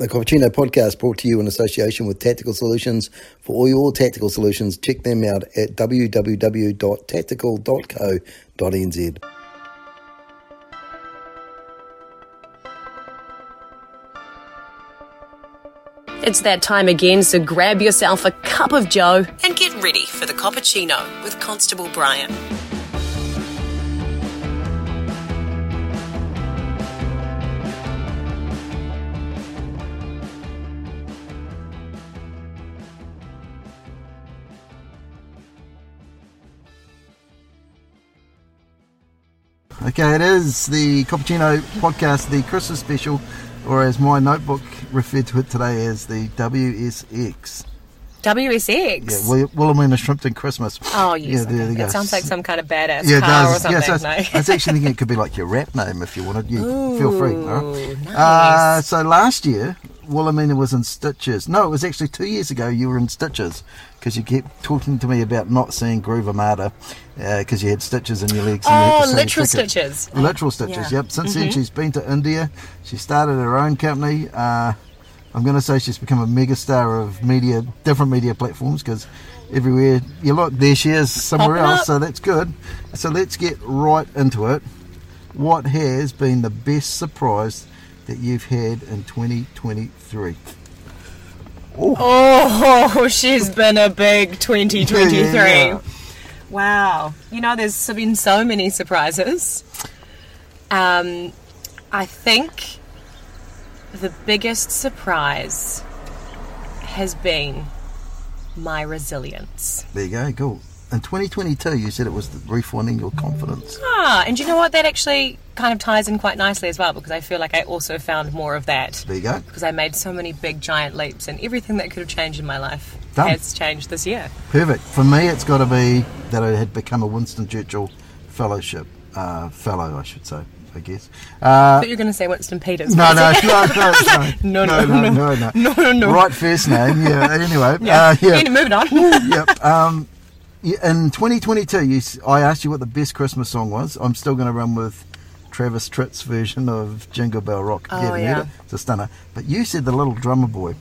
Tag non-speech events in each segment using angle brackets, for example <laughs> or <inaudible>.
The Cappuccino podcast brought to you in association with Tactical Solutions. For all your tactical solutions, check them out at www.tactical.co.nz. It's that time again, so grab yourself a cup of Joe and get ready for the cappuccino with Constable Brian. Okay, it is the Cappuccino podcast, the Christmas special, or as my notebook referred to it today as the WSX. WSX. Yeah, Will- Wilhelmina Shrimpton Christmas. Oh, yes. Yeah, there you go. Sounds like some kind of badass Yeah, it car does. or something. Yeah, so no? I was actually thinking it could be like your rap name if you wanted. You feel free. right? Nice. Uh, so last year, Wilhelmina was in stitches. No, it was actually two years ago. You were in stitches because you kept talking to me about not seeing Groove Armada because you had stitches in your legs. and you oh, to literal stitches. Literal stitches. Yeah. Mm-hmm. Yep. Since then, she's been to India. She started her own company. Uh, I'm going to say she's become a megastar of media, different media platforms because everywhere you look, there she is somewhere Popping else. up. So that's good. So let's get right into it. What has been the best surprise that you've had in 2023? Oh, she's been a big 2023. Yeah, yeah, yeah. Wow. You know, there's been so many surprises. Um, I think the biggest surprise has been my resilience. There you go. Cool. In 2022, you said it was the your confidence. Ah, and you know what? That actually kind of ties in quite nicely as well because I feel like I also found more of that There you go. because I made so many big giant leaps and everything that could have changed in my life Done. has changed this year. Perfect. For me, it's got to be that I had become a Winston Churchill fellowship uh, fellow, I should say. I guess. Uh, I thought you were going to say Winston Peters. no, no, no, <laughs> no, No, no, no, no, no. no, no, No, no, no. Right first name, yeah. Anyway, Yeah. uh, yeah. Anyway, moving on. <laughs> yep. Um, yeah, in 2022, you, I asked you what the best Christmas song was. I'm still going to run with Travis Tritt's version of Jingle Bell Rock. Oh, You haven't heard yeah. it? It's a stunner. But you said the Little Drummer Boy.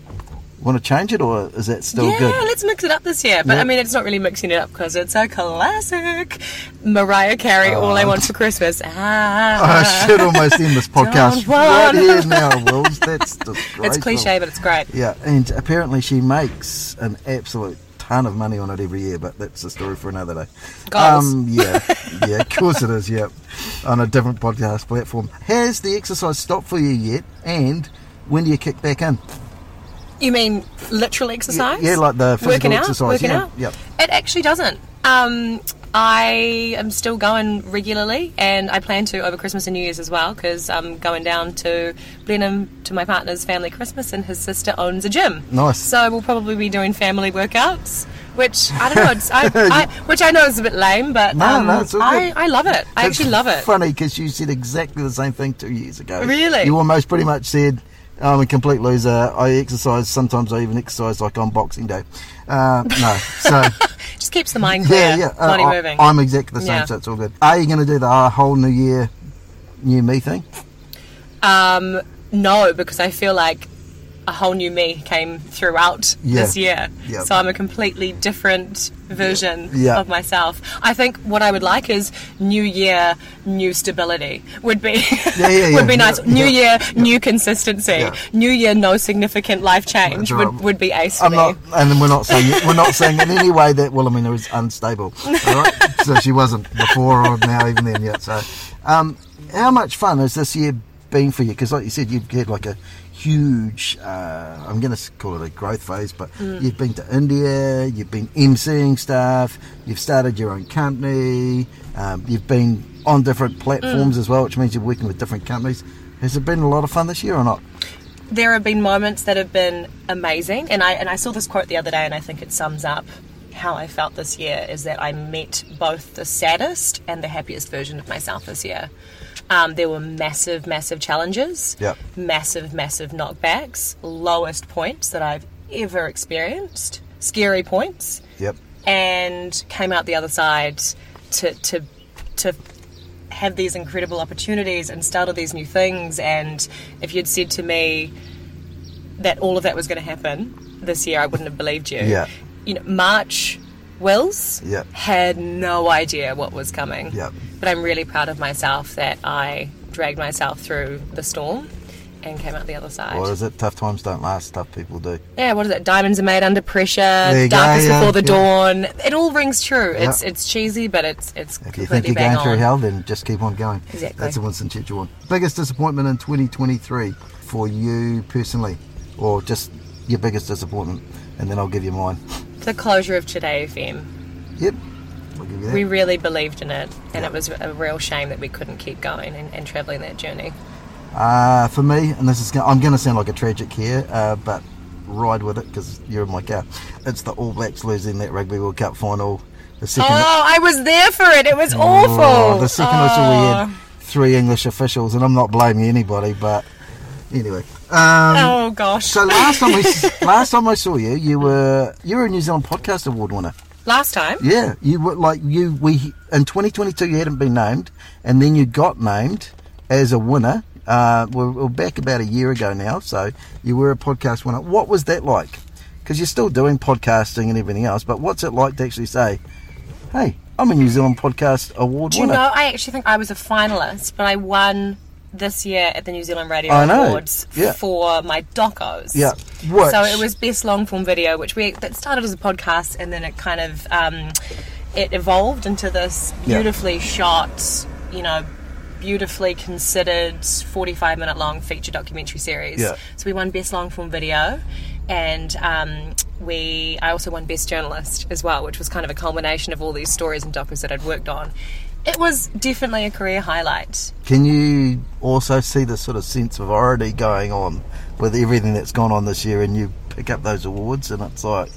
Want to change it, or is that still yeah, good? let's mix it up this year. But Yeah. I mean, it's not really mixing it up because it's a classic. Mariah Carey, All I Want for Christmas. <laughs> Ah, I should almost end this <laughs> podcast right here <laughs> now, Wills. That's disgraceful. it's cliche, but it's great. Yeah, and apparently she makes an absolute ton of money on it every year, but that's a story for another day. Goals. Um, yeah, yeah, of course it is. Yeah, on a different podcast platform. Has the exercise stopped for you yet? And when do you kick back in? You mean literal exercise? yeah, like the physical working out, exercise, Working yeah, out. yep. It actually doesn't. Um, I am still going regularly, and I plan to over Christmas and New Year's as well because I'm going down to Blenheim to my partner's family Christmas, and his sister owns a gym. Nice. So we'll probably be doing family workouts. Which I don't know, it's, I, <laughs> I, which I know is a bit lame, but No, um, no, I. I love it. I It's actually love it. Funny because you said exactly the same thing two years ago. Really? You almost pretty much said, "I'm a complete loser. I exercise. Sometimes I even exercise like on Boxing Day." Uh, no, so <laughs> Just keeps the mind clear, yeah, yeah. uh, body I, moving. I'm exactly the same, Yeah. so it's all good. Are you going to do the uh, whole New Year, new me thing? Um, no, because I feel like a whole new me came throughout Yeah. this year. Yeah. So I'm a completely different version Yeah. of myself. I think what I would like is new year, new stability would be Yeah, yeah, <laughs> yeah. would be nice. New year, new consistency. New year, no significant life change right. would, would be ace for I'm me. not, and then we're not saying we're not saying in any way that Wilhelmina is unstable. All right, <laughs> so she wasn't before or now even then yet. So, um, how much fun has this year been for you? Because, like you said, you've had like a huge, uh, I'm going to call it a growth phase, but Mm. you've been to India, you've been emceeing stuff, you've started your own company, um, you've been on different platforms Mm. as well, which means you're working with different companies. Has it been a lot of fun this year or not? there have been moments that have been amazing and I and I saw this quote the other day and I think it sums up how I felt this year is that I met both the saddest and the happiest version of myself this year. Um, there were massive, massive challenges, Yep. massive, massive knockbacks, lowest points that I've ever experienced, scary points, Yep. and came out the other side to to to have these incredible opportunities and start all these new things. And if you'd said to me that all of that was going to happen this year, I wouldn't have believed you. Yeah. You know, March Wills Yeah. had no idea what was coming. Yeah. But I'm really proud of myself that I dragged myself through the storm and came out the other side. What is it? Tough times don't last. Tough people do. Yeah, what is it? Diamonds are made under pressure. you go, Darkest yeah, before the dawn. It all rings true. It's it's cheesy, but it's it's If you think you're going through hell, then just keep on going. Exactly. That's a Winston Churchill one. Biggest disappointment in 2023 for you personally, or just your biggest disappointment, and then I'll give you mine. The closure of Today FM. Yep. I'll give you that. We really believed in it, and Yeah. it was a real shame that we couldn't keep going and, and travelling that journey. Uh, for me, and this is go- I'm going to sound like a tragic here, uh, but ride with it because you're in my car. It's the All Blacks losing that Rugby World Cup final. The Oh, second, I was there for it. It was Oh, awful. the second whistle we Oh. had three English officials, and I'm not blaming anybody, but anyway. Um, Oh gosh. So last time we <laughs> last time I saw you, you were you were a New Zealand Podcast Award winner. Last time. Yeah, you were like you we in 2022 you hadn't been named, and then you got named as a winner. Uh, we're, we're back about a year ago now, so you were a podcast winner. What was that like? Because you're still doing podcasting and everything else, but what's it like to actually say, "Hey, I'm a New Zealand Podcast Award Do you know? I actually think I was a finalist, but I won this year at the New Zealand Radio I know, Awards yeah. for my docos. Yeah, which- So it was best long form video, which we that started as a podcast, and then it kind of um, it evolved into this Yeah. beautifully shot, you know. Beautifully considered 45 minute long feature documentary series. Yeah. So we won Best Long Form Video, and um, we I also won Best Journalist as well, which was kind of a culmination of all these stories and docos that I'd worked on. It was definitely a career highlight. Can you also see the sort of sense of already going on with everything that's gone on this year, and you pick up those awards, and it's like,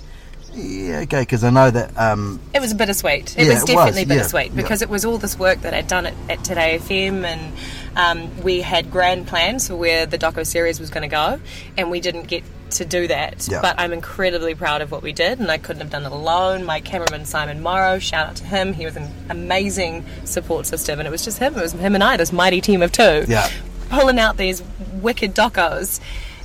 yeah, okay, because I know that um, It was bittersweet. It Yeah, was it definitely was, bittersweet yeah. because it was all this work that I'd done at, at Today FM, and um, we had grand plans for where the doco series was going to go, and we didn't get to do that. Yeah. But I'm incredibly proud of what we did, and I couldn't have done it alone. My cameraman Simon Morrow, shout out to him. He was an amazing support system, and it was just him. It was him and I, this mighty team of two, Yeah. pulling out these wicked docos.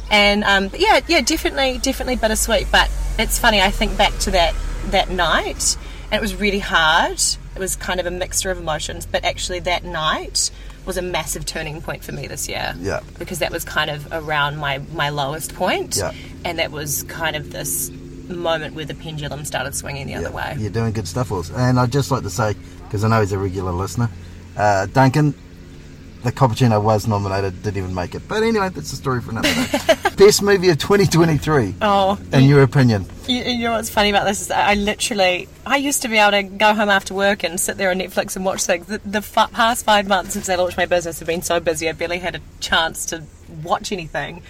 And um, yeah, yeah, definitely, definitely bittersweet. But it's funny. I think back to that that night, and it was really hard. It was kind of a mixture of emotions, but actually that night was a massive turning point for me this year. Yeah. because that was kind of around my my lowest point, Yeah. and that was kind of this moment where the pendulum started swinging the other way. you're doing good stuff, Wills. And I'd just like to say, because I know he's a regular listener, uh, Duncan, the Cappuccino was nominated, didn't even make it. But anyway, that's a story for another day. <laughs> Best movie of 2023, Oh, in your opinion? You, you know what's funny about this is I literally I used to be able to go home after work and sit there on Netflix and watch things. The, the f- past five months since I launched my business have been so busy I barely had a chance to watch anything.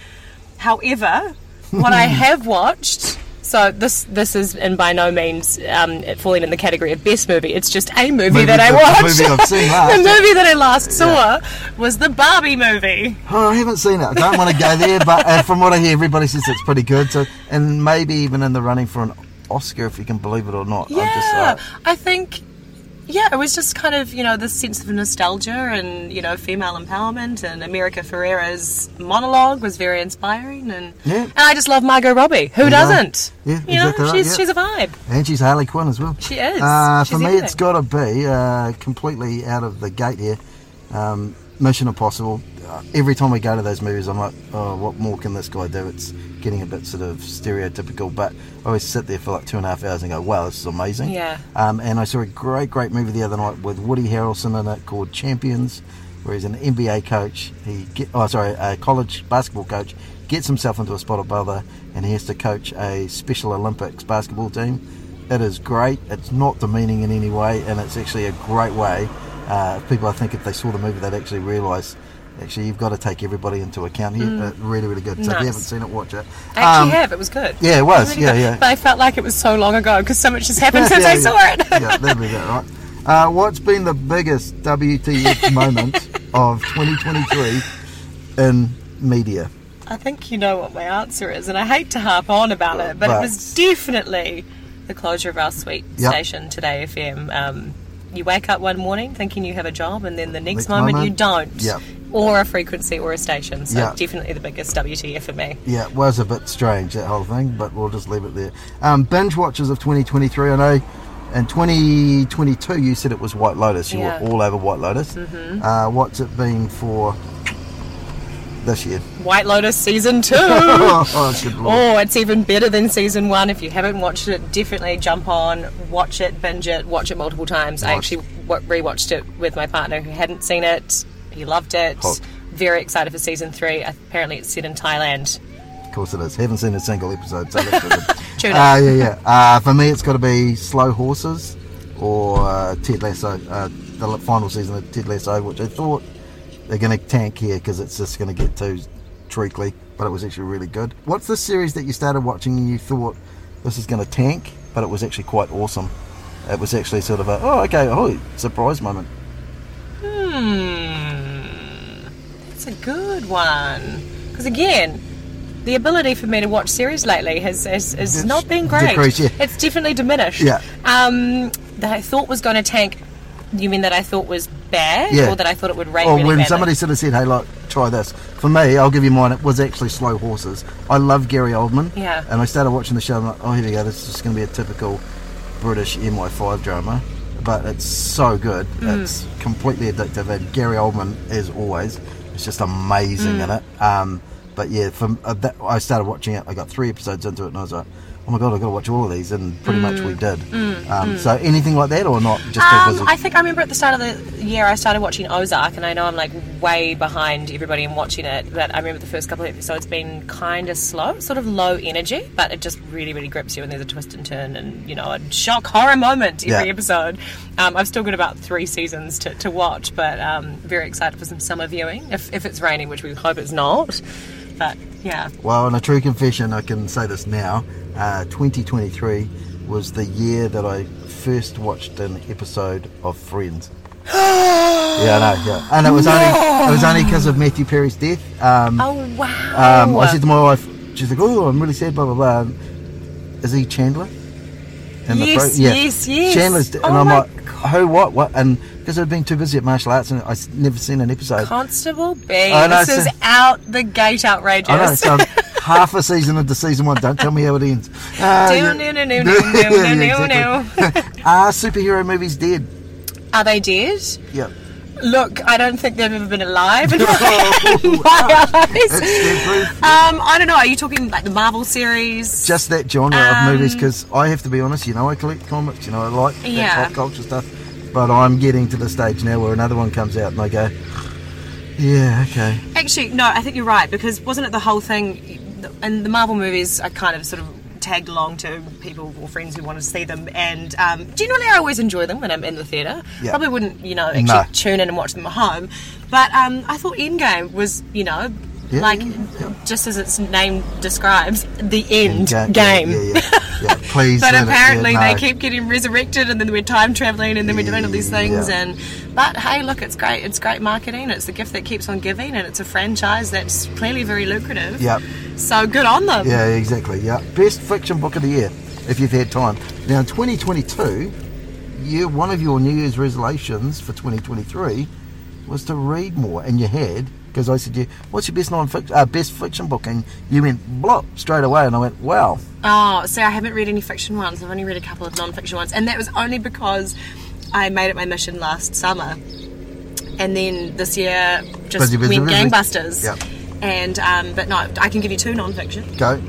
However, what I <laughs> have watched. So this this is and by no means um, it falling in the category of best movie. It's just a movie, Movie- that I the watched. movie seen <laughs> last. the movie that I last saw was the Barbie movie. Oh, I haven't seen it. I don't want to go there, but uh, from what I hear, everybody says it's pretty good. So, and maybe even in the running for an Oscar, if you can believe it or not. Yeah, I'm just like, I think. Yeah, it was just kind of you know this sense of nostalgia and you know female empowerment and America Ferrera's monologue was very inspiring and Yeah. and I just love Margot Robbie. Who Yeah. doesn't? Yeah, you know right, she's yeah. she's a vibe. and she's Harley Quinn as well. She is. Uh, for me, everything. it's got to be uh, completely out of the gate here. Um, Mission Impossible. Every time we go to those movies, I'm like, oh, what more can this guy do? It's getting a bit sort of stereotypical, but I always sit there for like two and a half hours and go, wow, this is amazing. Yeah. Um, and I saw a great, great movie the other night with Woody Harrelson in it called Champions, where he's an NBA coach. He get, oh, sorry, a college basketball coach gets himself into a spot of bother, and he has to coach a Special Olympics basketball team. It is great. It's not demeaning in any way, and it's actually a great way. Uh, people, I think, if they saw the movie, they'd actually realise. Actually, you've got to take everybody into account here. Uh, really, really good. So if you Mm. Nice. haven't seen it, watch it. I actually Um, have. It was good. yeah, it was. really Yeah, good. yeah. But I felt like it was so long ago because so much has happened <laughs> since Yeah, I yeah. saw it. yeah, that'd be that, right? Uh, what's been the biggest WTF <laughs> moment of 2023 in media? I think you know what my answer is, and I hate to harp on about it, but, But- it was definitely the closure of our sweet Yep. station today, FM. Um, you wake up one morning thinking you have a job, and then the next, Next moment, moment, you don't. yep. Or a frequency or a station. So Yeah. definitely the biggest WTF for me. Yeah, it was a bit strange that whole thing, but we'll just leave it there. Um, binge watches of 2023. I know in 2022 you said it was White Lotus. You Yeah. were all over White Lotus. Mm-hmm. Uh, what's it been for this year? White Lotus season <laughs> two. oh, good lord. Oh, it's even better than season one. If you haven't watched it, definitely jump on, watch it, binge it, watch it multiple times. I actually rewatched it with my partner who hadn't seen it. He loved it. Hot. Very excited for season three. Apparently, it's set in Thailand. Of course it is. Haven't seen a single episode, so that's good. Tune uh, yeah, yeah. Uh, for me, it's got to be Slow Horses or uh, Ted Lasso. Uh, the final season of Ted Lasso, which I thought they're going to tank here because it's just going to get too treacly, but it was actually really good. What's the series that you started watching and you thought this is going to tank, but it was actually quite awesome? It was actually sort of a oh okay oh surprise moment. It's a good one. Because again, the ability for me to watch series lately has, has, has not been great. decreased, yeah. It's definitely diminished. Yeah. Um, that I thought was going to tank. You mean that I thought was bad, Yeah. or that I thought it would rate Or really when badly? somebody sort of said, "Hey, look, try this." For me, I'll give you mine. It was actually Slow Horses. I love Gary Oldman. Yeah. And I started watching the show. I'm like, "Oh, here we go. This is just going to be a typical British MI5 drama." But it's so good. Mm. It's completely addictive, and Gary Oldman, as always, is just amazing Mm. in it. Um, but yeah, from uh, that, I started watching it. I got three episodes into it, and I was like, "Oh my god, I've got to watch all of these." And pretty much we did. um, So anything like that, or not? Just Mm. Um. I think I remember at the start of the year I started watching Ozark, and I know I'm like way behind everybody in watching it. But I remember the first couple of episodes being kind of slow, sort of low energy, but it just really, really grips you. And there's a twist and turn, and you know, a shock horror moment every Yeah. episode. Um, I've still got about three seasons to, to watch, but um, very excited for some summer viewing if, if it's raining, which we hope it's not. But yeah, Well, in a true confession, I can say this now. Uh, 2023 was the year that I first watched an episode of Friends. <gasps> yeah, I know. Yeah, and it was only it was only because of Matthew Perry's death. Um, oh wow! um, I said to my wife, she's like, "Oh, I'm really sad." Blah blah blah. Is he Chandler? Yes, yes, yes. Chandler's, and Oh I'm my like, who, what, what? And because I'd been too busy at martial arts and I'd never seen an episode. Constable B, know, this is so- out the gate outrageous. I know, so I'm <laughs> half a season into season one. Don't tell me how it ends. Uh, No, no, no, no, no, no, no, no, exactly. <laughs> Are superhero movies dead? Are they dead? Yep. Look, I don't think they've ever been alive in <laughs> my, Oh, in my eyes. Proof. Um, I don't know. Are you talking like the Marvel series? Just that genre Um, of movies, because I have to be honest, you know, I collect comics, you know, I like that Yeah. pop culture stuff, but I'm getting to the stage now where another one comes out and I go, yeah, okay. Actually, no. I think you're right because wasn't it the whole thing? And the Marvel movies are kind of sort of tagged along to people or friends who want to see them. And um, generally, I always enjoy them when I'm in the theatre. Yeah. Probably wouldn't, you know, actually No. tune in and watch them at home. But um, I thought Endgame was, you know. Yeah, like, yeah, yeah. just as its name describes, the end uh, Yeah, game. Yeah, yeah, yeah. <laughs> Please. But let it- apparently no. they keep getting resurrected, and then we're time traveling, and then we're doing all these things. And but hey, look, it's great. It's great marketing. It's the gift that keeps on giving, and it's a franchise that's clearly very lucrative. Yep. So good on them. Yeah, exactly. Yeah, best fiction book of the year if you've had time. Now, in 2022, you one of your New Year's resolutions for 2023 was to read more, and you had because I said, "You, what's your best non-fiction, uh, best fiction book?" And you went blop straight away, and I went, "Wow." Oh, so I haven't read any fiction ones. I've only read a couple of non-fiction ones, and that was only because I made it my mission last summer, and then this year just Busy, busy, went busy. gangbusters. Yep. And um, but no, I can give you two non-fiction. Go.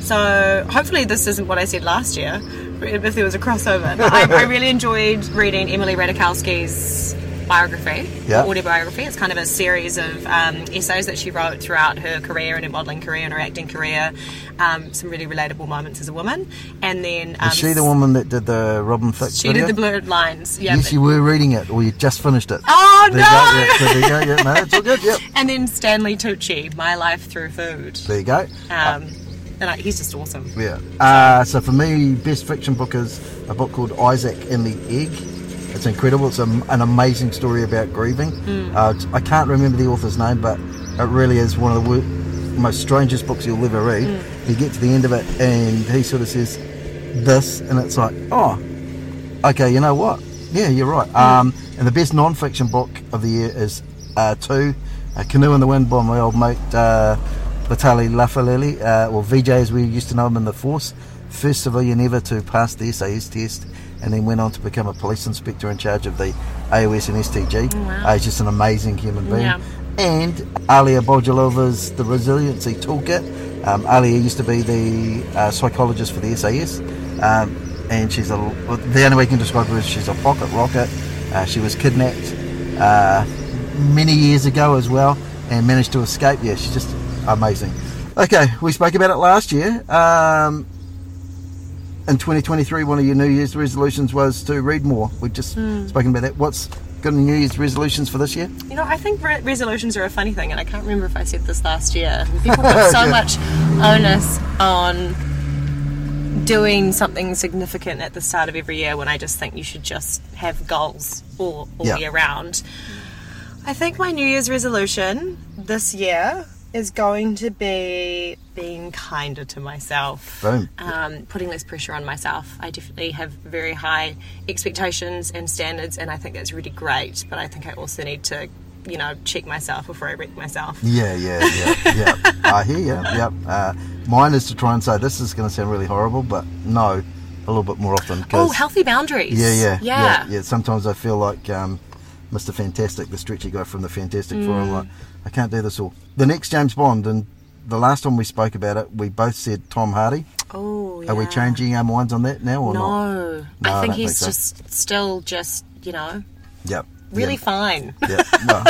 So hopefully this isn't what I said last year. If there was a crossover, I, I really enjoyed reading Emily Ratajkowski's biography, Yeah. autobiography. It's kind of a series of um, essays that she wrote throughout her career and her modelling career and her acting career. Um, some really relatable moments as a woman, and then um, Is she the woman that did the Robin Thicke She video? did the blurred lines. Yeah. Yes, you were reading it, or you just finished it. Oh there no! You go, yeah, there you go. Yeah, no, it's all good. Yep. <laughs> and then Stanley Tucci, My Life Through Food. There you go. Um, and I, he's just awesome. Yeah. Uh, so for me, best fiction book is a book called Isaac and the Egg. It's incredible. It's a, an amazing story about grieving. Uh, I can't remember the author's name, but it really is one of the wor- most strangest books you'll ever read. You get to the end of it, and he sort of says this, and it's like, oh, okay, you know what? Yeah, you're right. Um, and the best non-fiction book of the year is uh, two. Uh, Canoe in the Wind by my old mate uh, Vitali Lafaleli, uh, or VJ as we used to know him in the force. First civilian ever to pass the SAS test, and then went on to become a police inspector in charge of the AOS and STG. Wow. Uh, he's just an amazing human being. Yeah. And Alia Bojilova's The Resiliency Toolkit. Um, Alia used to be the uh, psychologist for the SAS, um, and she's a, the only way you can describe her is she's a pocket rocket. Uh, she was kidnapped uh, many years ago as well and managed to escape. Yeah, she's just amazing. Okay, we spoke about it last year. Um, in 2023, one of your New Year's resolutions was to read more. We've just hmm. spoken about that. What's got any New Year's resolutions for this year? You know, I think re- resolutions are a funny thing, and I can't remember if I said this last year. <laughs> People put so Yeah. much onus on doing something significant at the start of every year when I just think you should just have goals all, all Yeah. year round. I think my New Year's resolution this year is going to be being kinder to myself. Boom. Um, putting less pressure on myself. I definitely have very high expectations and standards, and I think that's really great. But I think I also need to, you know, check myself before I wreck myself. Yeah, yeah, yeah, yeah. <laughs> I hear you. Yep. Uh, mine is to try and say this is going to sound really horrible, but no, a little bit more often. Oh, healthy boundaries. Yeah, yeah, yeah. yeah, yeah. Sometimes I feel like um, Mr. Fantastic, the stretchy guy from the Fantastic Four. Mm. I'm like, I can't do this all. The next James Bond, and the last time we spoke about it, we both said Tom Hardy. Oh, yeah. Are we changing our minds on that now or not? No, No, I I think don't he's think so. just still just you know Yep. really yeah, fine. Yeah. <laughs> No.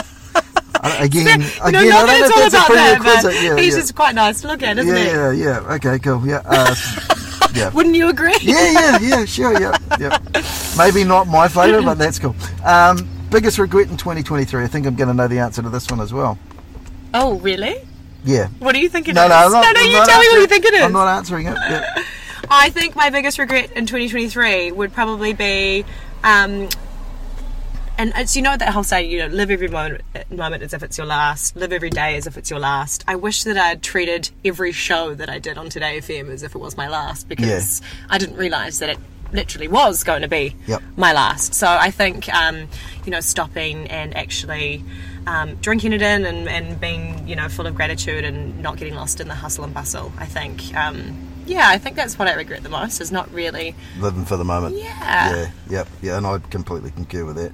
Again, again, no, I not don't that know it's if all a about that, but. Yeah, he's yeah. just quite nice to look at, isn't yeah, he? yeah, yeah. Okay, cool. Yeah. Uh, <laughs> yeah. Wouldn't you agree? yeah, yeah, yeah, sure, yeah, yeah. <laughs> Maybe not my favourite, but that's cool. Um, biggest regret in 2023. I think I'm going to know the answer to this one as well. Oh, really? Yeah. What do you think it is? No, no, I'm not, no, no, I'm you tell me what you think it is. I'm not answering it. Yeah. <laughs> I think my biggest regret in 2023 would probably be, um, and it's you know that whole saying, you know, live every moment, moment as if it's your last, live every day as if it's your last. I wish that I had treated every show that I did on Today FM as if it was my last because I didn't realise that it literally was going to be Yep. my last. So I think, um, you know, stopping and actually. Um, drinking it in and, and being, you know, full of gratitude and not getting lost in the hustle and bustle. I think, um, yeah, I think that's what I regret the most. Is not really Living for the moment. Yeah. Yeah, yep, yeah, and I completely concur with that.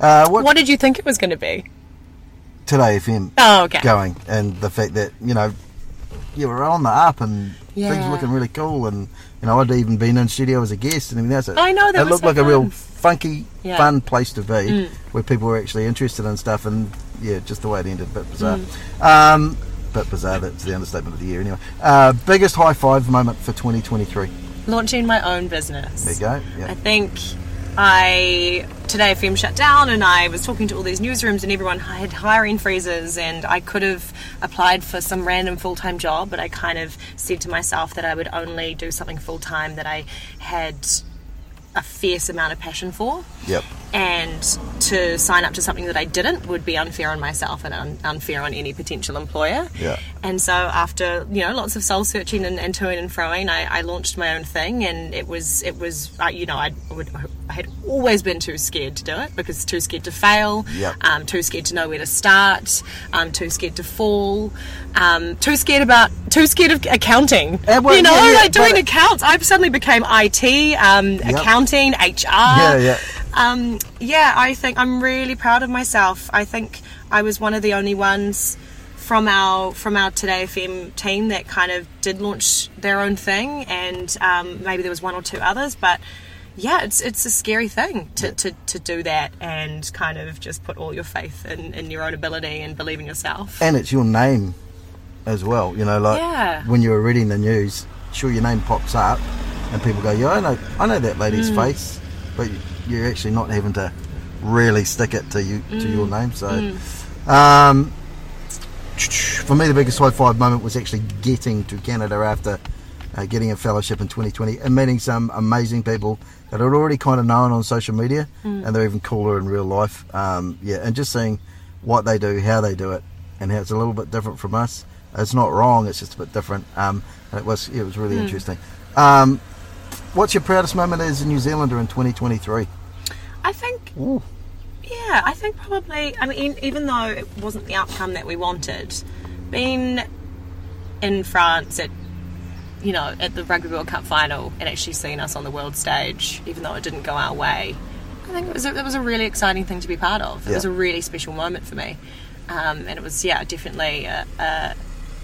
Uh, what, What did you think it was going to be? Today FM Oh, okay. going, and the fact that, you know, you were on the up and things Yeah. looking really cool, and, you know, I'd even been in studio as a guest and everything else. It- I know, that It looked so like a real funky, Yeah. Mm. fun place to be where people were actually interested in stuff, and yeah, just the way it ended, a bit bizarre. Mm. Um, bit bizarre, that's the understatement of the year anyway. Uh, biggest high five moment for 2023. Launching my own business. There you go. I think I today FM shut down and I was talking to all these newsrooms and everyone had hiring freezes and I could have applied for some random full time job, but I kind of said to myself that I would only do something full time that I had a fierce amount of passion for. Yep. And to sign up to something that I didn't would be unfair on myself and un- unfair on any potential employer. Yeah. And so after you know lots of soul searching and, and toing and froing, I, I launched my own thing, and it was it was uh, you know I would I had always been too scared to do it because too scared to fail, Yep. um, too scared to know where to start, um, too scared to fall, um, too scared about too scared of accounting. Uh, well, you know, yeah, yeah, like doing accounts. I've suddenly became IT, um, accounting, HR. Yeah, yeah. Um, yeah, I think I'm really proud of myself. I think I was one of the only ones from our from our Today FM team that kind of did launch their own thing, and um, maybe there was one or two others, but yeah, it's it's a scary thing to, to, to do that and kind of just put all your faith in, in your own ability and believe in yourself. and it's your name as well. You know, like Yeah. when you were reading the news, sure your name pops up, and people go, "Yeah, I know, I know that lady's Mm. face," but you're actually not having to really stick it to you to your Mm. name. So, um, for me, the biggest high five moment was actually getting to Canada after. Uh, getting a fellowship in 2020 and meeting some amazing people that I'd already kind of known on social media, Mm. and they're even cooler in real life. Um, yeah, and just seeing what they do, how they do it, and how it's a little bit different from us. It's not wrong; it's just a bit different. Um, and it was it was really interesting. Um, what's your proudest moment as a New Zealander in 2023? I think Ooh. Yeah, I think probably. I mean, even though it wasn't the outcome that we wanted, being in France at you know at the Rugby World Cup final and actually seeing us on the world stage, even though it didn't go our way, I think it was a, it was a really exciting thing to be part of. It Yeah. was a really special moment for me, um, and it was yeah definitely a, a,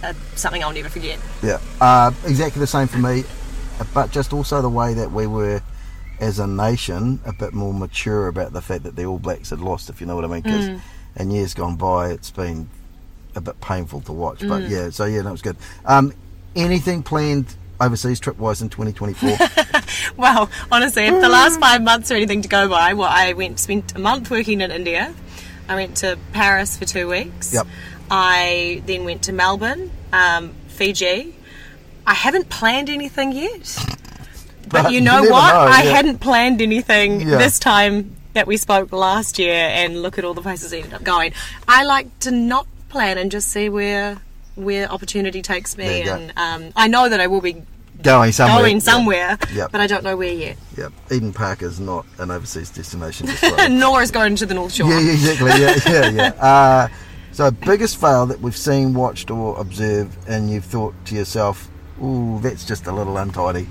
a, something I'll never forget. Yeah, uh, exactly the same for me, but just also the way that we were, as a nation, a bit more mature about the fact that the All Blacks had lost, if you know what I mean. Because in years gone by, it's been a bit painful to watch. But yeah, so yeah, that was good. Um, anything planned overseas trip wise in 2024? <laughs> Well, honestly, if the last five months are anything to go by, well, I went spent a month working in India. I went to Paris for two weeks. Yep. I then went to Melbourne, um, Fiji. I haven't planned anything yet. But, But you you know never what? know, I yeah. hadn't planned anything Yeah. this time that we spoke last year, and look at all the places I ended up going. I like to not plan and just see where where opportunity takes me, and um, I know that I will be Going somewhere. going somewhere, Yep. but I don't know where yet. Yep. Eden Park is not an overseas destination. <laughs> Nor is going to the North Shore. Yeah, yeah, exactly. Yeah, <laughs> yeah, yeah. Uh, so, biggest fail that we've seen, watched, or observed, and you've thought to yourself, "Ooh, that's just a little untidy."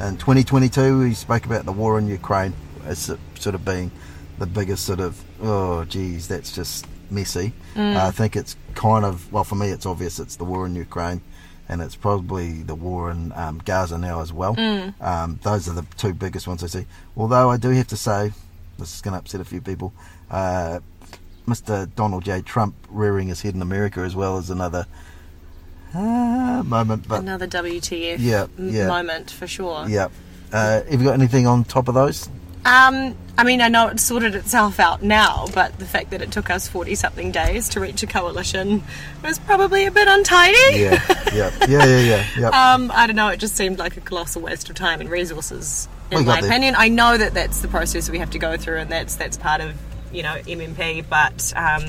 In 2022, we spoke about the war in Ukraine as sort of being the biggest sort of, oh, geez, that's just messy. Mm. Uh, I think it's kind of, well, for me, it's obvious it's the war in Ukraine. And it's probably the war in um, Gaza now as well. Mm. Um, those are the two biggest ones I see. Although I do have to say, this is going to upset a few people. Uh, Mr. Donald J. Trump rearing his head in America as well as another uh, moment. But Another WTF Yeah, yeah. moment for sure. yeah, uh, have you got anything on top of those? Um, I mean, I know it's sorted itself out now, but the fact that it took us 40 something days to reach a coalition was probably a bit untidy. <laughs> Yeah, yeah, yeah, yeah, yeah. Um, I don't know, it just seemed like a colossal waste of time and resources, in We my there. opinion. I know that that's the process we have to go through, and that's that's part of you know MMP. But um,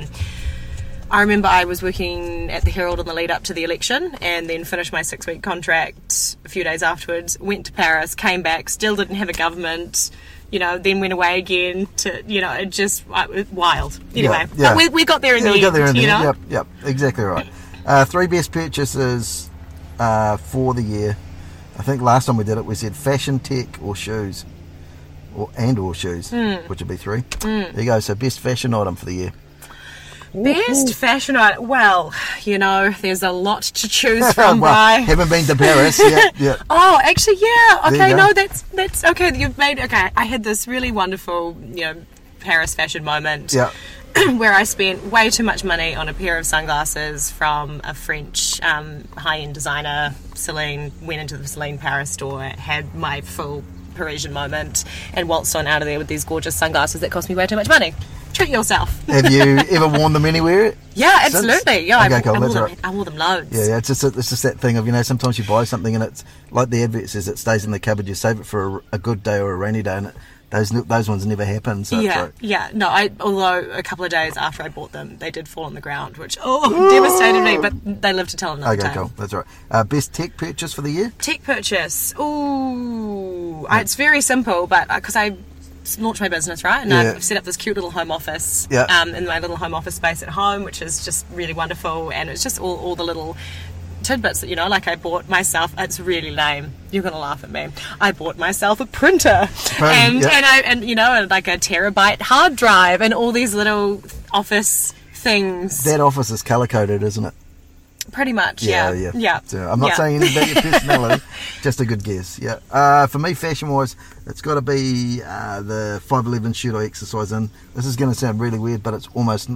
I remember I was working at the Herald in the lead up to the election, and then finished my six week contract a few days afterwards. Went to Paris, came back, still didn't have a government. You know, then went away again to you know, it just uh, it wild. Anyway, Yeah, yeah. we, we got there in yeah, the we end. got there in the you end. know, Yep, yep, exactly right. Uh, three best purchases uh, for the year. I think last time we did it, we said fashion, tech, or shoes, or and or shoes, Hmm. which would be three. There you go. So best fashion item for the year. Best fashion item. Well, you know, there's a lot to choose <laughs> from. well, Bri. haven't been to Paris. yeah, <laughs> yeah. Oh, actually, yeah. Okay, no, that's that's okay. You've made okay. I had this really wonderful, you know, Paris fashion moment. Yeah. <clears throat> where I spent way too much money on a pair of sunglasses from a French um, high-end designer, Celine. Went into the Celine Paris store, had my full Parisian moment, and waltzed on out of there with these gorgeous sunglasses that cost me way too much money. Treat yourself. Have you <laughs> ever worn them anywhere? Yeah, absolutely. Yeah, Okay, I, cool, I, wore them, right. I wore them loads. Yeah, yeah. It's just it's just that thing of you know sometimes you buy something and it's like the advert says it stays in the cupboard. You save it for a, a good day or a rainy day, and it, those those ones never happen. So Yeah, like, yeah. No, I although a couple of days after I bought them, they did fall on the ground, which oh devastated me. But they live to tell another okay, tale. cool. That's right. Uh, best tech purchase for the year. Tech purchase. Ooh, I- it's very simple, but because I launched my business right, and Yeah. I've set up this cute little home office Yeah. um, in my little home office space at home, which is just really wonderful, and it's just all, all the little tidbits that you know like i bought myself it's really lame you're gonna laugh at me i bought myself a printer and yeah. and i and you know like a terabyte hard drive and all these little office things That office is color coded, isn't it? Pretty much yeah yeah. yeah So I'm not Yeah. saying anything about your personality, <laughs> just a good guess. Yeah. Uh, for me, fashion wise, it's got to be uh, the 511 shirt I exercise in. This is going to sound really weird, but it's almost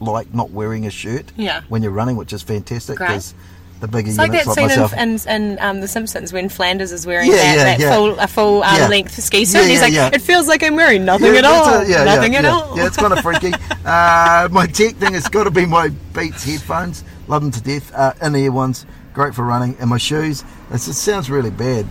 like not wearing a shirt Yeah. when you're running, which is fantastic because the bigger It's like that scene in, in, in um, The Simpsons when Flanders is wearing Yeah, that, yeah, that yeah. full a full um, Yeah. length ski suit. Yeah, and he's yeah, like, yeah. it feels like I'm wearing nothing at all. yeah, nothing yeah, at yeah. all. Yeah, it's kind of freaky. <laughs> uh, my tech thing has got to be my Beats headphones. Love them to death. Uh, in-ear ones, great for running. And my shoes, it's, it sounds really bad,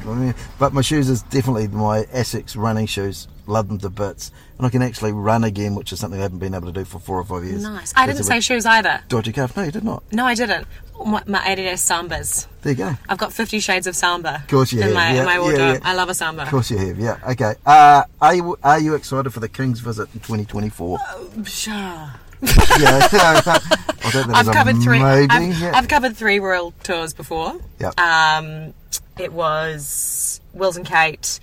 but my shoes is definitely my Asics running shoes. Love them to bits. And I can actually run again, which is something I haven't been able to do for four or five years. Nice. I didn't say shoes either. Dodgy calf. No, you did not. No, I didn't. My, my Adidas Sambas. There you go. I've got Fifty Shades of Samba. Of course you in have, my, yeah, in my wardrobe. yeah. I love a Samba. Of course you have, yeah. Okay. Uh, are, you, are you excited for the King's visit in 2024? Oh, Sure. yeah. <laughs> I don't think I've covered three. I've, yeah. I've covered three royal tours before. Yep. Um, it was Wills and Kate,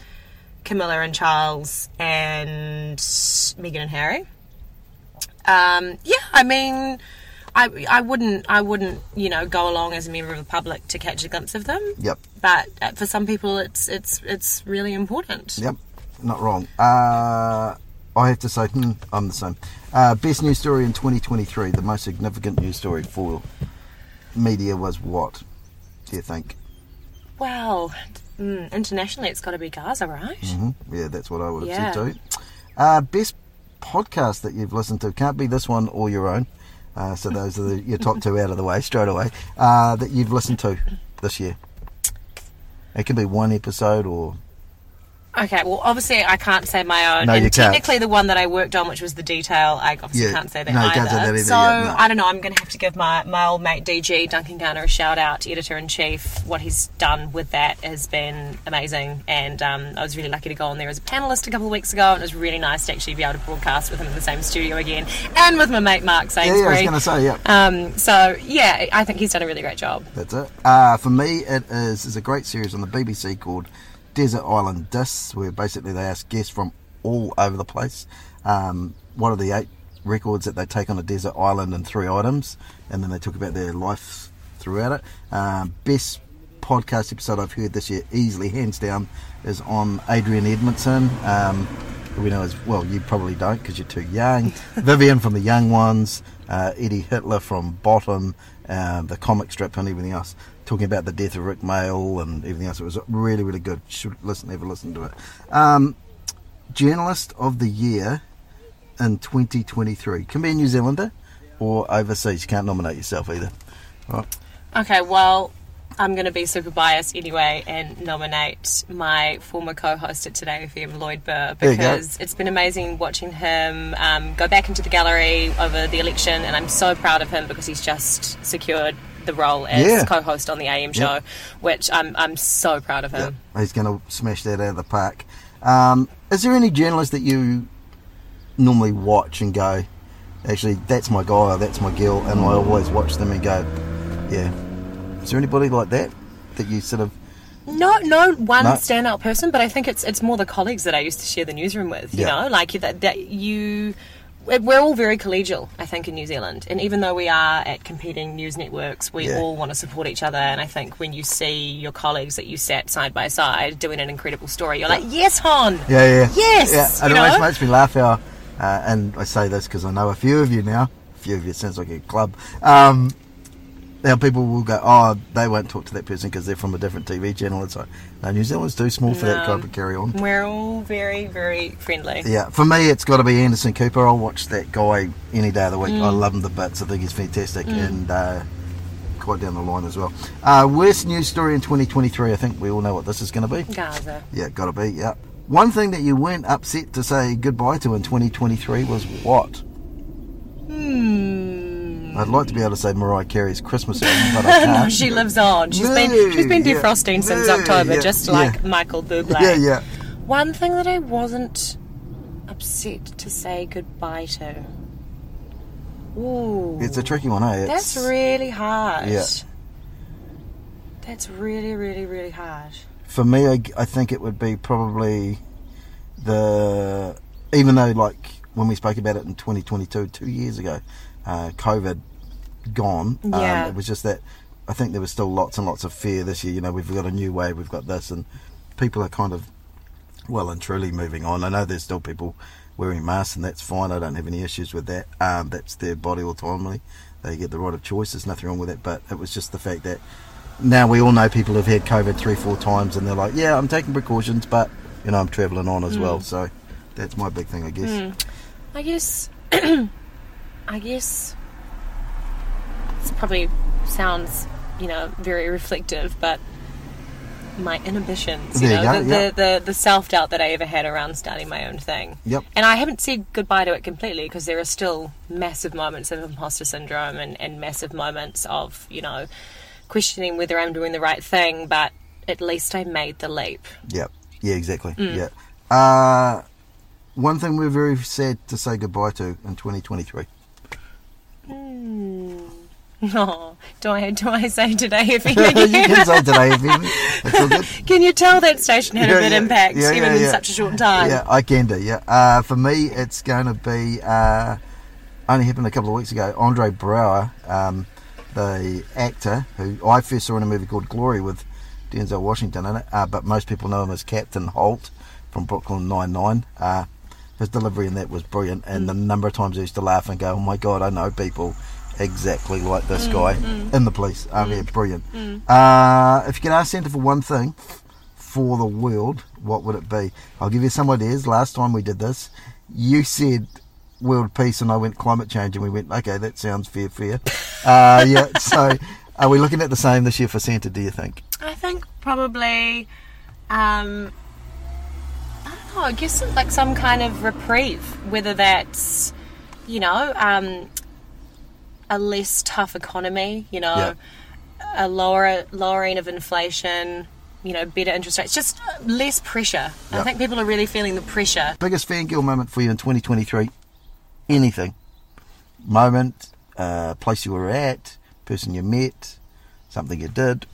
Camilla and Charles, and Meghan and Harry. Um, yeah, I mean, I I wouldn't I wouldn't you know go along as a member of the public to catch a glimpse of them. Yep. But uh, for some people, it's it's it's really important. Yep, not wrong. Uh, I have to say, hmm, I'm the same. Uh, best news story in 2023, the most significant news story for media was what? Do you think? Well, mm, internationally, it's got to be Gaza, right? hmm Yeah, that's what I would have Yeah. said too. Uh, best podcast that you've listened to can't be this one or your own. Uh, so those are the, your top two out of the way straight away uh, that you've listened to this year. It can be one episode or Okay, well, obviously, I can't say my own. No, and you can't. technically, the one that I worked on, which was the detail, I obviously Yeah. can't say that No, either. can't say that either, So yeah, no. I don't know. I'm going to have to give my, my old mate DG Duncan Garner a shout out, editor in chief. What he's done with that has been amazing, and um, I was really lucky to go on there as a panelist a couple of weeks ago. And it was really nice to actually be able to broadcast with him in the same studio again, and with my mate Mark yeah, yeah, I was Sainsbury. going to say yeah. um, so yeah, I think he's done a really great job. That's it. Uh, for me, it is, is a great series on the BBC called Desert Island Discs, where basically they ask guests from all over the place um, what are the eight records that they take on a desert island and three items, and then they talk about their life throughout it. Um, best podcast episode I've heard this year, easily, hands down, is on Adrian Edmondson. Um, who we know as well, you probably don't because you're too young. <laughs> Vyvyan from the Young Ones, uh, Eddie Hitler from Bottom, uh, the comic strip, and everything else. Talking about the death of Rik Mayall and everything else. It was really, really good. Should listen, ever listen to it. Um, Journalist of the Year in 2023 can be a New Zealander or overseas. You can't nominate yourself either. Right. Okay, well, I'm going to be super biased anyway and nominate my former co-host at Today FM, Lloyd Burr, There you go. because it's been amazing watching him um, go back into the gallery over the election, and I'm so proud of him because he's just secured the role as Yeah. co-host on the AM show, Yep. which I'm I'm so proud of him. He's going to smash that out of the park. Um, is there any journalist that you normally watch and go, actually, that's my guy or that's my girl, and I always watch them and go, yeah. Is there anybody like that that you sort of, No, no one No. standout person, but I think it's it's more the colleagues that I used to share the newsroom with. You Yeah. know, like that, that you. We're all very collegial, I think, in New Zealand. And even though we are at competing news networks, we Yeah. all want to support each other. And I think when you see your colleagues that you sat side by side doing an incredible story, you're like, yes, Hon! yeah, yeah. Yes, Yeah, it always know? makes me laugh how, uh, and I say this because I know a few of you now, a few of you, it sounds like a club. Um, now people will go, oh, they won't talk to that person because they're from a different TV channel. It's like, no, New Zealand's too small for that No. type of carry on. We're all very, very friendly. Yeah, for me, it's got to be Anderson Cooper. I'll watch that guy any day of the week. I Mm. love him to bits. I think he's fantastic and uh, quite down the line as well. Uh, worst news story in 2023. I think we all know what this is going to be. Gaza. Yeah, got to be. Yeah. One thing that you weren't upset to say goodbye to in 2023 was what? Hmm. I'd like to be able to say Mariah Carey's Christmas album, <laughs> but I no, can't. she lives on. She's No, been she's been yeah, defrosting since no, October, yeah, just yeah. like Michael Bublé. Yeah, yeah. One thing that I wasn't upset to say goodbye to. Ooh. It's a tricky one, eh? It's, That's really hard. Yeah. That's really, really, really hard. for me, I, I think it would be probably the even though like when we spoke about it in 2022, two years ago, uh, COVID gone. Yeah. Um, it was just that I think there was still lots and lots of fear this year. You know, we've got a new wave, we've got this, and people are kind of well and truly moving on. I know there's still people wearing masks, and that's fine. I don't have any issues with that. Um, that's their body autonomy. They get the right of choice. There's nothing wrong with it. But it was just the fact that now we all know people have had COVID three, four times, and they're like, "Yeah, I'm taking precautions, but you know, I'm travelling on as well." So that's my big thing, I guess. I guess. <clears throat> I guess. This probably sounds you know, very reflective, but my inhibitions, you There you know, go, the, yeah. the, the, the self doubt that I ever had around starting my own thing. Yep. And I haven't said goodbye to it completely because there are still massive moments of imposter syndrome and, and massive moments of, you know, questioning whether I'm doing the right thing, but at least I made the leap. Yep. Yeah, exactly. Mm. Yeah. Uh, one thing we're very sad to say goodbye to in 2023. <laughs> Oh, do I do I say today if you can say today if you It's all good. <laughs> Can you tell that station had Yeah, a big yeah, impact yeah, even in such a short time? Yeah, I can do. Yeah. Uh, for me, it's going to be uh, only happened a couple of weeks ago. Andre Braugher, um, the actor who I first saw in a movie called Glory with Denzel Washington in it, uh, but most people know him as Captain Holt from Brooklyn Nine Nine. His delivery in that was brilliant, and the number of times I used to laugh and go, "Oh my god, I know people." Exactly like this guy in the police. Um, yeah, brilliant. Uh, if you could ask Santa for one thing, for the world, what would it be? I'll give you some ideas. Last time we did this, you said world peace, and I went climate change, and we went, okay, that sounds fair, fair. <laughs> Uh, yeah, so are we looking at the same this year for Santa, do you think? I think probably, um, I I guess like some kind of reprieve, whether that's, you know, um, a less tough economy, you know, Yeah. a lower lowering of inflation, you know, better interest rates, just less pressure. I think people are really feeling the pressure. Biggest fangirl moment for you in 2023? Anything. Moment, uh, place you were at, person you met, something you did.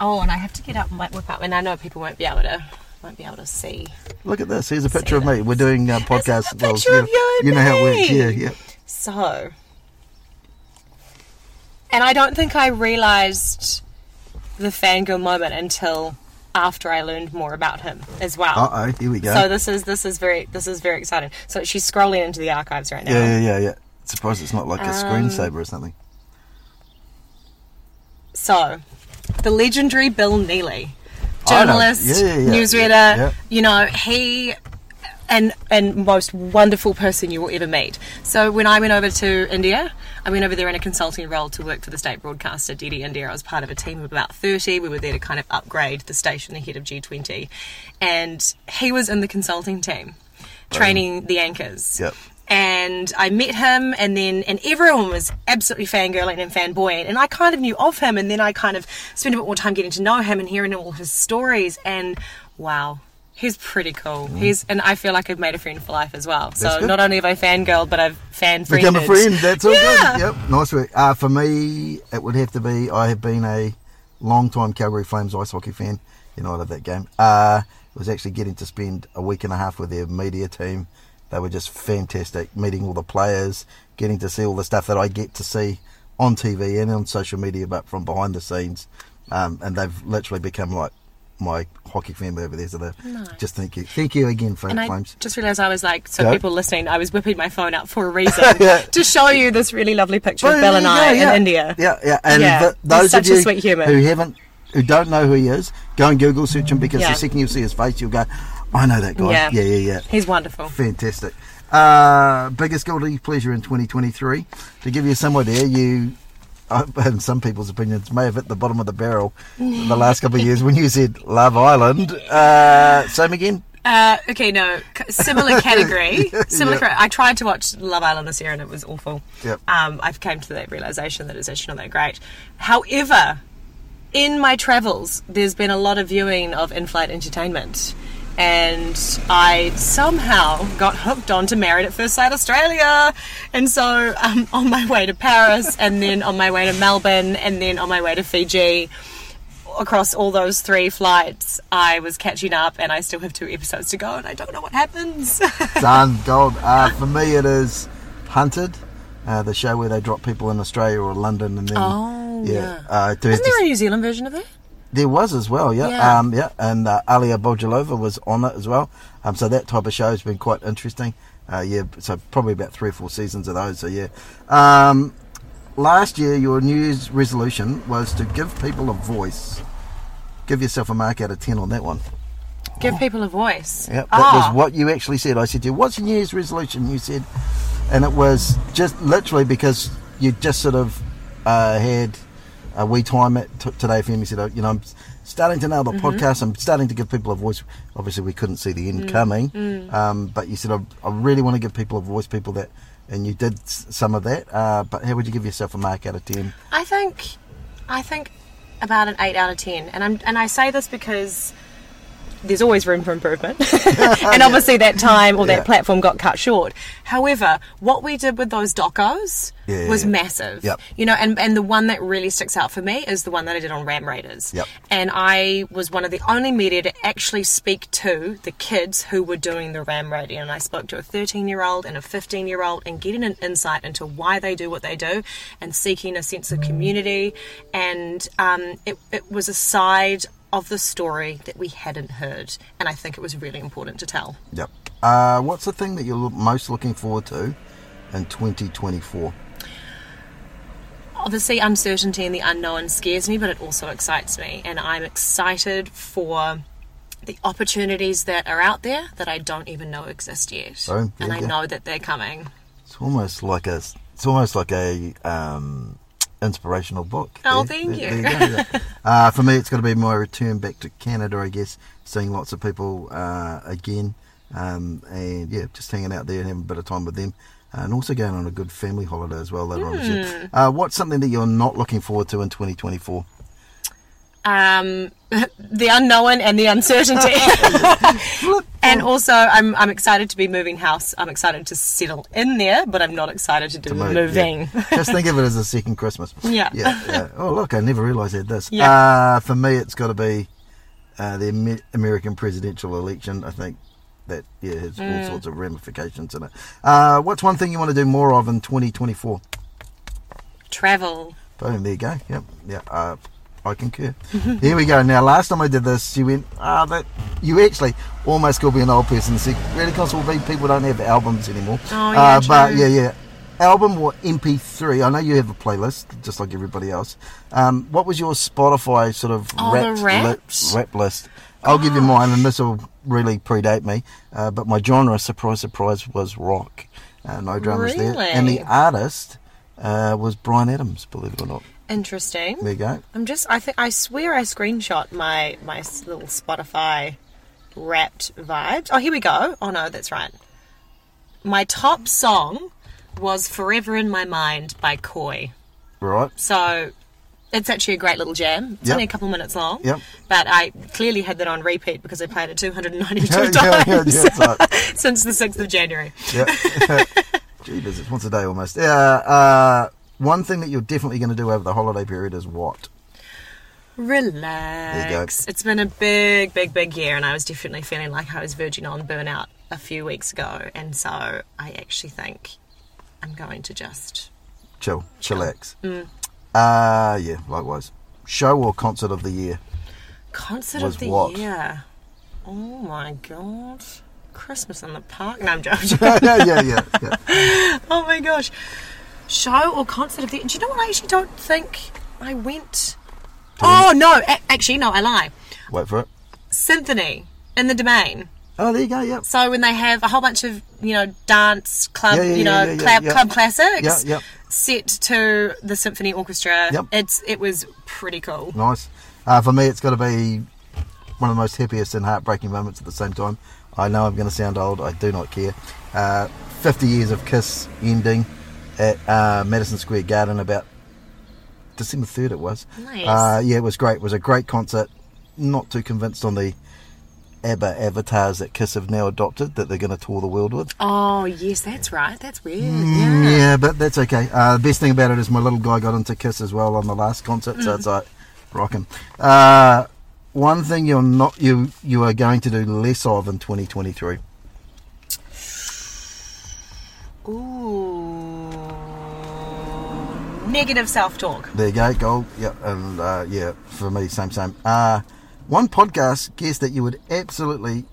Oh, and I have to get up and whip up, and I know people won't be able to won't be able to see. Look at this. Here's a picture of me. We're doing uh, podcast. a picture of you you know how it works. Yeah, yeah. So, and I don't think I realised the fangirl moment until after I learned more about him as well. Uh oh, here we go. So this is this is very this is very exciting. So she's scrolling into the archives right now. yeah, yeah, yeah, yeah. Surprised it's not like a Um, screensaver or something. So, the legendary Bill Neely. Journalist, Yeah, yeah, yeah. newsreader. You know, he and and most wonderful person you will ever meet. So when I went over to India, I went over there in a consulting role to work for the state broadcaster DD India. I was part of a team of about thirty. We were there to kind of upgrade the station ahead of G20, and he was in the consulting team, training the anchors Yep. And I met him, and then and everyone was absolutely fangirling and fanboying, and I kind of knew of him, and then I kind of spent a bit more time getting to know him and hearing all his stories, and wow. He's pretty cool. He's and I feel like I've made a friend for life as well. So Mm. good. not only have I fangirled, but I've fan friended. Become a friend. That's all Yeah. good. Yep. Nice work. Uh, for me, it would have to be. I have been a long time Calgary Flames ice hockey fan. You know, I love that game. Uh, was actually getting to spend a week and a half with their media team. They were just fantastic. Meeting all the players, getting to see all the stuff that I get to see on TV and on social media, but from behind the scenes. Um, and they've literally become like my hockey family over there. So they just thank you, thank you again, for And I just realised I was like, so people listening, I was whipping my phone out for a <laughs> reason Yeah. to show you this really lovely picture of Bill and you I yeah. in India. Yeah, yeah. And Yeah, th- he's those such of a you who haven't, who don't know who he is, go and Google search him because Yeah. the second you see his face, you'll go, I know that guy. Yeah. Yeah, yeah, yeah. He's wonderful. Fantastic. Uh, biggest guilty pleasure in 2023. To give you some idea, you, <laughs> in some people's opinions, may have hit the bottom of the barrel the last couple of years when you said Love Island. Uh, same again? Uh, okay, no, similar <laughs> category. Similar. Cra- I tried to watch Love Island this year and it was awful. Yep. Um, I came to that realization that it's actually not that great. However, in my travels, there's been a lot of viewing of in-flight entertainment. And I somehow got hooked on to Married at First Sight Australia. And so um, on my way to Paris, and then on my way to Melbourne, and then on my way to Fiji, across all those three flights, I was catching up, and I still have two episodes to go, and I don't know what happens. <laughs> Done, gold. Uh, for me, it is Hunted, uh, the show where they drop people in Australia or London and then. Oh, yeah. Uh, Isn't there a New Zealand version of that? There was as well, yeah, Yeah. um, yeah, and uh, Alia Bojilova was on it as well. Um, so that type of show has been quite interesting. Uh, yeah, so probably about three or four seasons of those. So yeah. Um, last year, your New Year's resolution was to give people a voice. Give yourself a mark out of ten on that one. Give people a voice. Yeah, that Ah. was what you actually said. I said to you, "What's your New Year's resolution?" You said, and it was just literally because you just sort of uh, had a wee time it t- Today FM. He said, oh, you know, I'm starting to nail the podcast. I'm starting to give people a voice. Obviously, we couldn't see the end coming, Um, but you said, I, I really want to give people a voice, people that, and you did s- some of that. Uh, but how would you give yourself a mark out of 10? I think, I think about an eight out of ten, and I'm and I say this because there's always room for improvement, <laughs> <laughs> and obviously that time or Yeah. that platform got cut short. However, what we did with those docos Yeah, was massive. Yep. You know, and and the one that really sticks out for me is the one that I did on Ram Raiders. Yep. And I was one of the only media to actually speak to the kids who were doing the Ram Raiding, and I spoke to a 13 year old and a 15 year old, and getting an insight into why they do what they do, and seeking a sense of community. And um, it, it was a side of the story that we hadn't heard, and I think it was really important to tell. Yep. Uh, what's the thing that you're most looking forward to in 2024? obviously uncertainty and the unknown scares me but it also excites me and i'm excited for the opportunities that are out there that i don't even know exist yet Oh, yeah, and i yeah. know that they're coming It's almost like a, it's almost like a um, inspirational book. Oh, There- thank there- you. there go, <laughs> uh, for me, it's going to be my return back to Canada. I guess seeing lots of people uh, again, um, and yeah, just hanging out there and having a bit of time with them. And also going on a good family holiday as well later on Hmm. year. Uh, what's something that you're not looking forward to in 2024? Um, <laughs> the unknown and the uncertainty <laughs> and also I'm, I'm excited to be moving house i'm excited to settle in there but i'm not excited to do To move, moving yeah. <laughs> Just think of it as a second Christmas. Yeah. Yeah. yeah. Oh, look, I never realised I had this. Yeah. Uh, for me, it's got to be uh, the Amer- American presidential election. I think that yeah has Mm. all sorts of ramifications in it. Uh, what's one thing you want to do more of in 2024? travel Boom, there you go. Yep, yeah. I concur. Here we go. Now, last time I did this, you went, ah, that you actually almost called me an old person. and said, really, Constable B, people don't have albums anymore. Oh, yeah, uh, But yeah, yeah. Album or MP3? I know you have a playlist, just like everybody else. Um, what was your Spotify sort of Oh, rap, Wrapped? rap list? I'll give you mine, and this will really predate me. Uh, but my genre, surprise, surprise, was rock. Uh, no dramas there. And the artist uh, was Bryan Adams, believe it or not. Interesting There you go. I'm just. I think. I swear I screenshot my my little Spotify wrapped vibes. Oh, here we go. Oh no, that's right. My top song was "Forever in My Mind" by Koi. Right. So it's actually a great little jam. It's Yep. only a couple minutes long. Yep. But I clearly had that on repeat because I played it <laughs> 292 Yeah, times yeah, yeah, <laughs> since the 6th of January. Yeah. <laughs> Jeebus, it's once a day almost. Yeah. Uh, one thing that you're definitely going to do over the holiday period is what? Relax. It's been a big, big, big year, and I was definitely feeling like I was verging on burnout a few weeks ago. And so I actually think I'm going to just. Chill. Chillax. Uh, yeah, likewise. Show or concert of the year? Concert of the what? year. Oh my god. Christmas in the park. No, I'm joking. <laughs> yeah, yeah, yeah, yeah. <laughs> oh my gosh. Show or concert of the Do you know what? I actually don't think I went. Oh no! A- actually, no, I lie. Wait for it. Symphony in the domain. Oh, there you go. Yep. So when they have a whole bunch of you know dance club, Yeah, yeah, you know yeah, yeah, club yeah. club classics, Yeah, set to the symphony orchestra. Yep. It's it was pretty cool. Nice. Uh, for me, it's got to be one of the most happiest and heartbreaking moments at the same time. I know I'm going to sound old. I do not care. Uh, 50 years of Kiss ending at uh, Madison Square Garden about December 3rd it was. Nice. Uh, yeah, it was great. It was a great concert. Not too convinced on the ABBA avatars that Kiss have now adopted that they're going to tour the world with. Oh yes, that's right. That's weird. Mm, Yeah. yeah, but that's okay. Uh, the best thing about it is my little guy got into Kiss as well on the last concert, so it's like rocking. Uh, one thing you're not you you are going to do less of in 2023. Negative self-talk. There you go, gold. Yep, and uh, yeah, for me, same same. Uh, one podcast guest that you would absolutely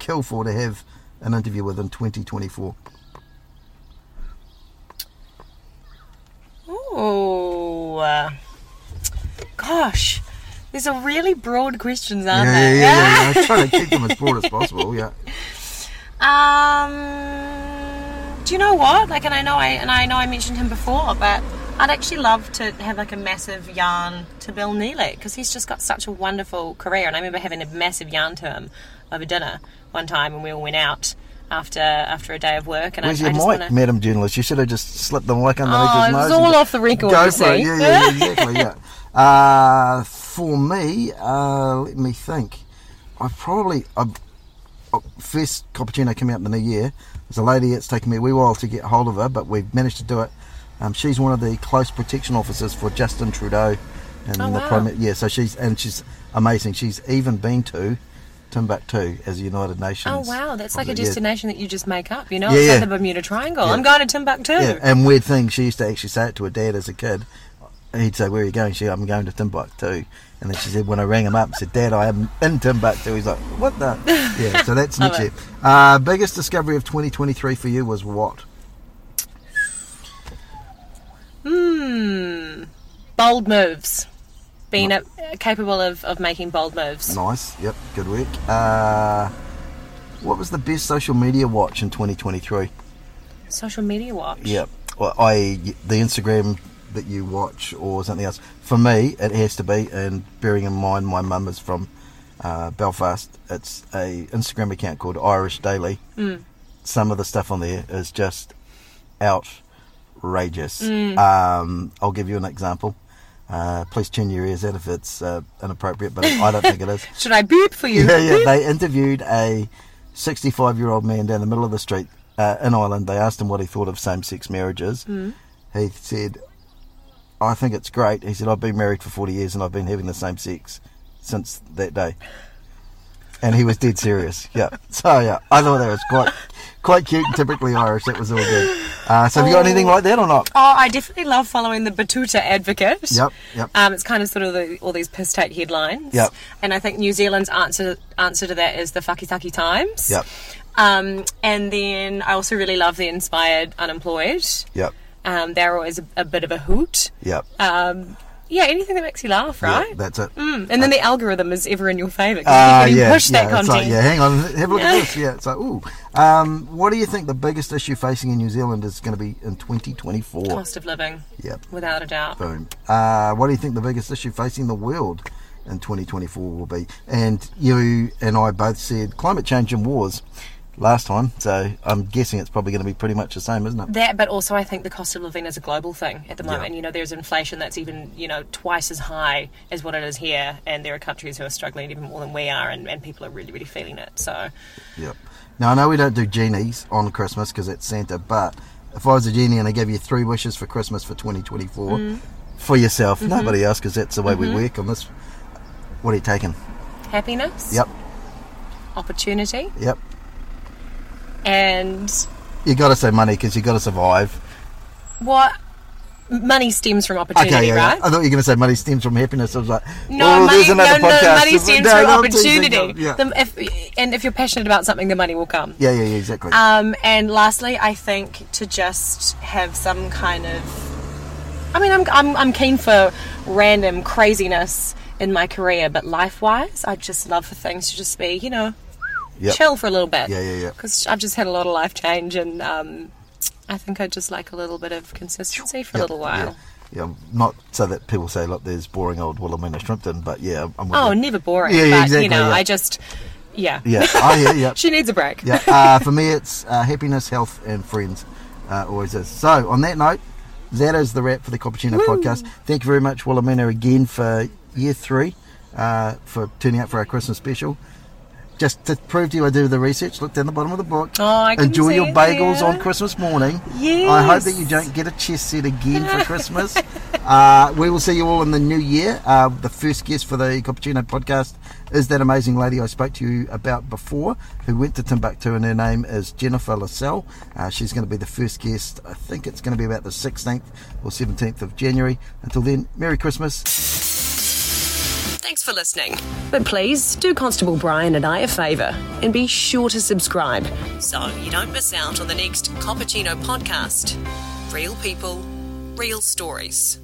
kill for to have an interview with in 2024. Oh, uh, Gosh. These are really broad questions, aren't yeah, they? yeah, yeah, <laughs> yeah. I try to keep them as broad as possible. Yeah. Um, do you know what? Like, and I know I and I know I mentioned him before, but I'd actually love to have like a massive yarn to Bill Neely because he's just got such a wonderful career. And I remember having a massive yarn to him over dinner one time and we all went out after after a day of work. And Where's I, I your just mic, want to. Madam Journalist? You should have just slipped the mic underneath Oh, his it was all off the record, Go for it. see. Yeah, yeah, yeah, <laughs> exactly. Yeah. Uh, for me, uh, let me think. I probably I, oh, first cappuccino came out in the new year. There's a lady. It's taken me a wee while to get hold of her, but we've managed to do it. Um, she's one of the close protection officers for Justin Trudeau, and Oh, the wow. Prime. Yeah, so she's and she's amazing. She's even been to Timbuktu as a United Nations. Oh wow, that's like a officer. Yeah. destination that you just make up. You know, Yeah, it's yeah. like the Bermuda Triangle. Yeah. I'm going to Timbuktu. Yeah, and weird thing, she used to actually say it to her dad as a kid. He'd say, "Where are you going?" She, "I'm going to Timbuktu." And then she said, when I rang him up, and said, "Dad, I am in Timbuktu." He's like, "What the?" <laughs> Yeah, so that's next year. Uh, biggest discovery of 2023 for you was what? Hmm. Bold moves. Being a, capable of, of making bold moves. Nice. Yep. Good work. Uh, what was the best social media watch in 2023? Social media watch. Yep. Well, I the Instagram that you watch or something else. For me, it has to be. And bearing in mind, my mum is from uh, Belfast. It's a Instagram account called Irish Daily. Mm. Some of the stuff on there is just outrageous. Mm. Um, I'll give you an example. Uh, please tune your ears out if it's uh, inappropriate, but I don't think it is. <laughs> Should I beep for you? Yeah, yeah. They interviewed a 65 year old man down the middle of the street uh, in Ireland. They asked him what he thought of same sex marriages. Mm. He said, I think it's great. He said, I've been married for 40 years and I've been having the same sex since that day. And he was dead serious. Yeah. So, yeah, I thought that was quite quite cute and typically Irish. That was all good. Uh, so, have you got anything like that or not? Oh, I definitely love following the Betoota Advocate. Yep, yep. Um, it's kind of sort of the, all these piss take headlines. Yep. And I think New Zealand's answer answer to that is the Whakitaki Times. Yep. Um, and then I also really love the Inspired Unemployed. Yep. Um, they're always a, a bit of a hoot. Yep. Um, yeah, anything that makes you laugh, right? Yeah, that's it. Mm, and then the algorithm is ever in your favour Ah, because you yeah, push that yeah, like, yeah, hang on, have a look Yeah. at this. Yeah, it's like, ooh. Um, what do you think the biggest issue facing in New Zealand is going to be in 2024? Cost of living, Yep, without a doubt. boom. Uh, what do you think the biggest issue facing the world in 2024 will be? And you and I both said climate change and wars last time, so I'm guessing it's probably going to be pretty much the same, isn't it? That, but also I think the cost of living is a global thing at the moment. Yeah. You know, there's inflation that's even you know twice as high as what it is here, and there are countries who are struggling even more than we are, and, and people are really, really feeling it. So, Yep. Now I know we don't do genies on Christmas because it's Santa, but if I was a genie and I gave you three wishes for Christmas for 2024 Mm. for yourself, Mm-hmm. nobody else, because that's the way we work on this. What are you taking? happiness, Yep, opportunity, yep. And You got to say money because you got to survive. what money stems from opportunity, okay, yeah, yeah. right? I thought you were going to say money stems from happiness. I was like, No, oh, money, no, no, money stems No, from no, opportunity. Yeah. The- if, and if you're passionate about something, the money will come. yeah, yeah, yeah, exactly. Um, and lastly, I think to just have some kind of. I mean, I'm, I'm, I'm keen for random craziness in my career, but life wise, I'd just love for things to just be, you know, Yep. chill for a little bit. Yeah, yeah, yeah. Because I've just had a lot of life change, and um, I think I'd just like a little bit of consistency for a little while. Yeah. yeah, not so that people say, look, there's boring old Wilhelmina Shrimpton, but yeah, I'm with Oh, you. never boring. Yeah, but, yeah, exactly, you know, yeah. I just. Yeah. Yeah, oh, yeah, yeah. <laughs> she needs a break. yeah, uh, for me, it's uh, happiness, health, and friends. Uh, always is. So, on that note, that is the wrap for the Cappuccino podcast. Thank you very much, Wilhelmina, again for year three, uh, for turning up for our Christmas special. Just to prove to you I do the research, look down the bottom of the book. Oh, I can Enjoy your bagels there. on Christmas morning. Yes. I hope that you don't get a chess set again for Christmas. <laughs> uh, we will see you all in the new year. Uh, the first guest for the Cappuccino podcast is that amazing lady I spoke to you about before who went to Timbuktu, and her name is Jennifer Lascelle. Uh, she's going to be the first guest. I think it's going to be about the 16th or 17th of January. Until then, Merry Christmas. Thanks for listening. But please do Constable Brian and I a favour and be sure to subscribe so you don't miss out on the next Cappuccino podcast. Real people, real stories.